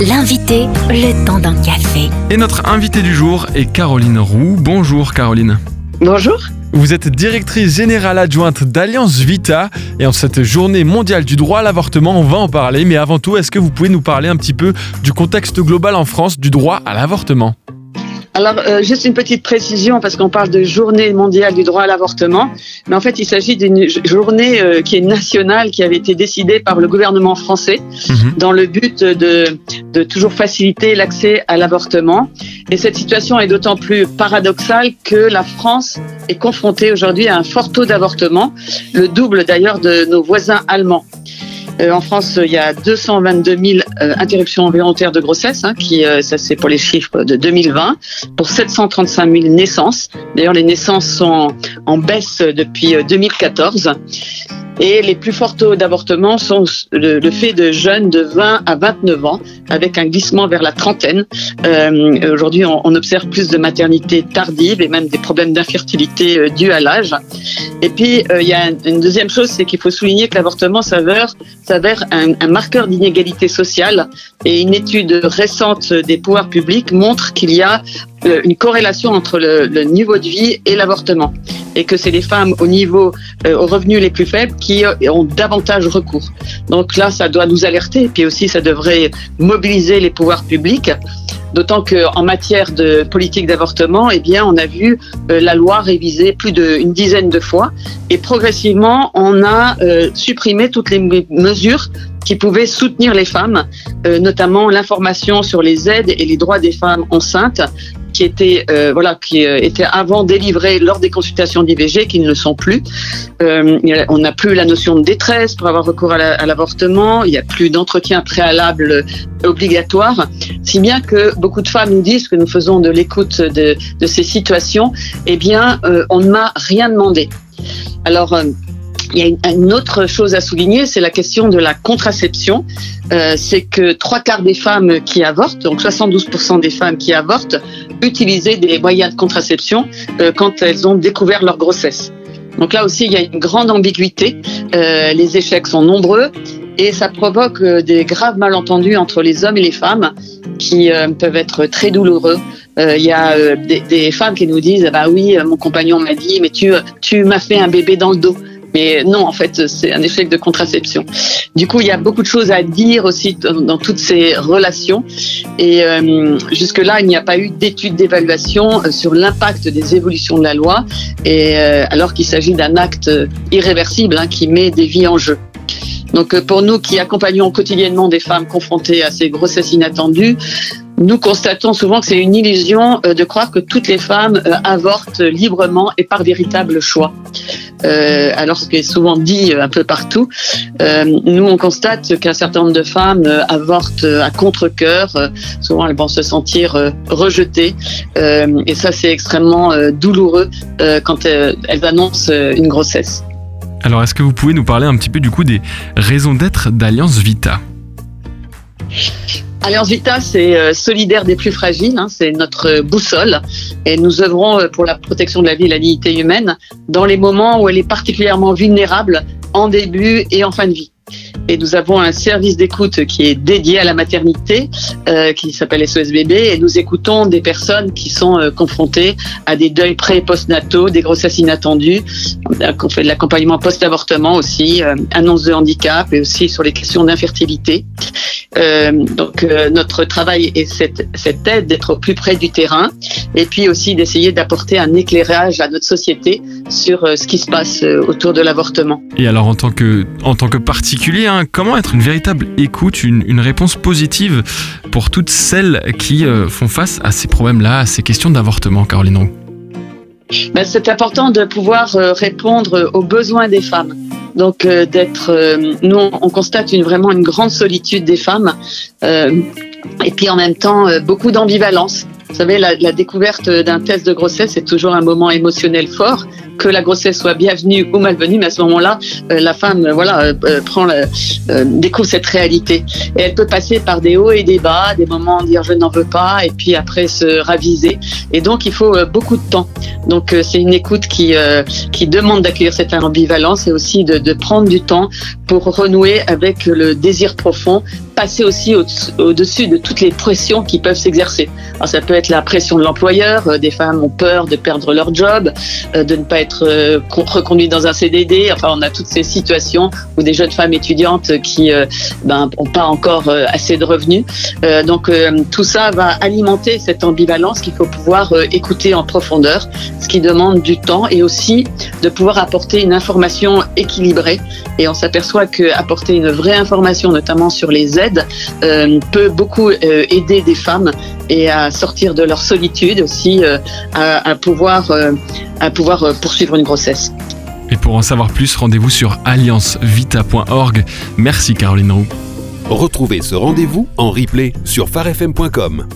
L'invité, le temps d'un café. Et notre invitée du jour est Caroline Roux. Bonjour Caroline. Bonjour. Vous êtes directrice générale adjointe d'Alliance Vita et en cette journée mondiale du droit à l'avortement, on va en parler. Mais avant tout, est-ce que vous pouvez nous parler un petit peu du contexte global en France du droit à l'avortement? Alors, euh, juste une petite précision, parce qu'on parle de journée mondiale du droit à l'avortement, mais en fait, il s'agit d'une journée euh, qui est nationale, qui avait été décidée par le gouvernement français, Mhm. dans le but de, de toujours faciliter l'accès à l'avortement. Et cette situation est d'autant plus paradoxale que la France est confrontée aujourd'hui à un fort taux d'avortement, le double d'ailleurs de nos voisins allemands. Euh, en France, il y a 222 000 euh, interruptions volontaires de grossesse, hein, qui, euh, ça c'est pour les chiffres de 2020, pour 735 000 naissances. D'ailleurs, les naissances sont en, baisse depuis euh, 2014. Et les plus forts taux d'avortement sont le, fait de jeunes de 20 à 29 ans, avec un glissement vers la trentaine. Euh, Aujourd'hui, on, observe plus de maternité tardive et même des problèmes d'infertilité euh, dus à l'âge. Et puis, euh, il y a une deuxième chose, c'est qu'il faut souligner que l'avortement s'avère un, marqueur d'inégalité sociale. Et une étude récente des pouvoirs publics montre qu'il y a euh, une corrélation entre le niveau de vie et l'avortement. Et que c'est les femmes au niveau, euh, aux revenus les plus faibles qui euh, ont davantage recours. Donc là, ça doit nous alerter. Puis aussi, ça devrait mobiliser les pouvoirs publics. D'autant qu'en matière de politique d'avortement, eh bien, on a vu euh, la loi révisée plus d'une dizaine de fois. Et progressivement, on a supprimé toutes les me- mesures qui pouvaient soutenir les femmes, notamment l'information sur les aides et les droits des femmes enceintes, qui étaient euh, voilà qui euh, étaient avant délivrés lors des consultations d'IVG, qui ne le sont plus. Euh, on n'a plus la notion de détresse pour avoir recours à la- à l'avortement. Il n'y a plus d'entretien préalable obligatoire, si bien que beaucoup de femmes nous disent que nous faisons de l'écoute de, ces situations. Eh bien, on ne m'a rien demandé. Alors. Il y a une, autre chose à souligner, c'est la question de la contraception. Euh, c'est que trois quarts des femmes qui avortent, donc 72% des femmes qui avortent, utilisaient des moyens de contraception euh, quand elles ont découvert leur grossesse. Donc là aussi, il y a une grande ambiguïté. Euh, les échecs sont nombreux et ça provoque euh, des graves malentendus entre les hommes et les femmes qui euh, peuvent être très douloureux. Euh, Il y a des, femmes qui nous disent, bah oui, mon compagnon m'a dit, mais tu, tu m'as fait un bébé dans le dos. Mais non, en fait, c'est un échec de contraception. Du coup, il y a beaucoup de choses à dire aussi dans, toutes ces relations. Et euh, jusque-là, il n'y a pas eu d'étude d'évaluation euh, sur l'impact des évolutions de la loi, et, euh, alors qu'il s'agit d'un acte irréversible hein, qui met des vies en jeu. Donc pour nous qui accompagnons quotidiennement des femmes confrontées à ces grossesses inattendues, nous constatons souvent que c'est une illusion euh, de croire que toutes les femmes euh, avortent librement et par véritable choix. Euh, alors ce qui est souvent dit un peu partout, nous on constate qu'un certain nombre de femmes avortent à contre-cœur. Euh, souvent elles vont se sentir rejetées et ça c'est extrêmement douloureux quand elles annoncent une grossesse. Alors est-ce que vous pouvez nous parler un petit peu du coup des raisons d'être d'Alliance Vita? Alliance Vita, c'est euh, solidaire des plus fragiles, hein, c'est notre boussole. Et nous œuvrons euh, pour la protection de la vie et la dignité humaine dans les moments où elle est particulièrement vulnérable, en début et en fin de vie. Et nous avons un service d'écoute qui est dédié à la maternité, euh, qui s'appelle SOS Bébé, et nous écoutons des personnes qui sont euh, confrontées à des deuils pré et post-nataux, des grossesses inattendues. On fait de l'accompagnement post-avortement aussi, euh, annonce de handicap et aussi sur les questions d'infertilité. Euh, donc notre travail est cette, aide d'être au plus près du terrain et puis aussi d'essayer d'apporter un éclairage à notre société sur ce qui se passe autour de l'avortement. Et alors en tant que, en tant que particulier, hein, comment être une véritable écoute, une, réponse positive pour toutes celles qui euh, font face à ces problèmes-là, à ces questions d'avortement, Caroline Roux? Ben, c'est important de pouvoir euh, répondre aux besoins des femmes. Donc euh, d'être, nous on constate vraiment une grande solitude des femmes et puis en même temps beaucoup d'ambivalence. Vous savez, la, la découverte d'un test de grossesse est toujours un moment émotionnel fort que la grossesse soit bienvenue ou malvenue, mais à ce moment-là, euh, la femme, euh, voilà, euh, prend découvre cette réalité. Et elle peut passer par des hauts et des bas, des moments dire je n'en veux pas, et puis après se raviser. Et donc il faut beaucoup de temps. Donc c'est une écoute qui qui demande d'accueillir cette ambivalence et aussi de, prendre du temps pour renouer avec le désir profond passer aussi au-dessus de toutes les pressions qui peuvent s'exercer. ça peut être la pression de l'employeur, des femmes ont peur de perdre leur job, de ne pas être euh, reconduites dans un CDD. Enfin, on a toutes ces situations où des jeunes femmes étudiantes qui ben, ont pas encore assez de revenus. donc tout ça va alimenter cette ambivalence qu'il faut pouvoir écouter en profondeur, ce qui demande du temps et aussi de pouvoir apporter une information équilibrée. Et on s'aperçoit que apporter une vraie information, notamment sur les aides, euh, peut beaucoup euh, aider des femmes et à sortir de leur solitude aussi, euh, à, pouvoir, à pouvoir poursuivre une grossesse. Et pour en savoir plus, rendez-vous sur alliancevita.org. Merci Caroline Roux. Retrouvez ce rendez-vous en replay sur farfm.com.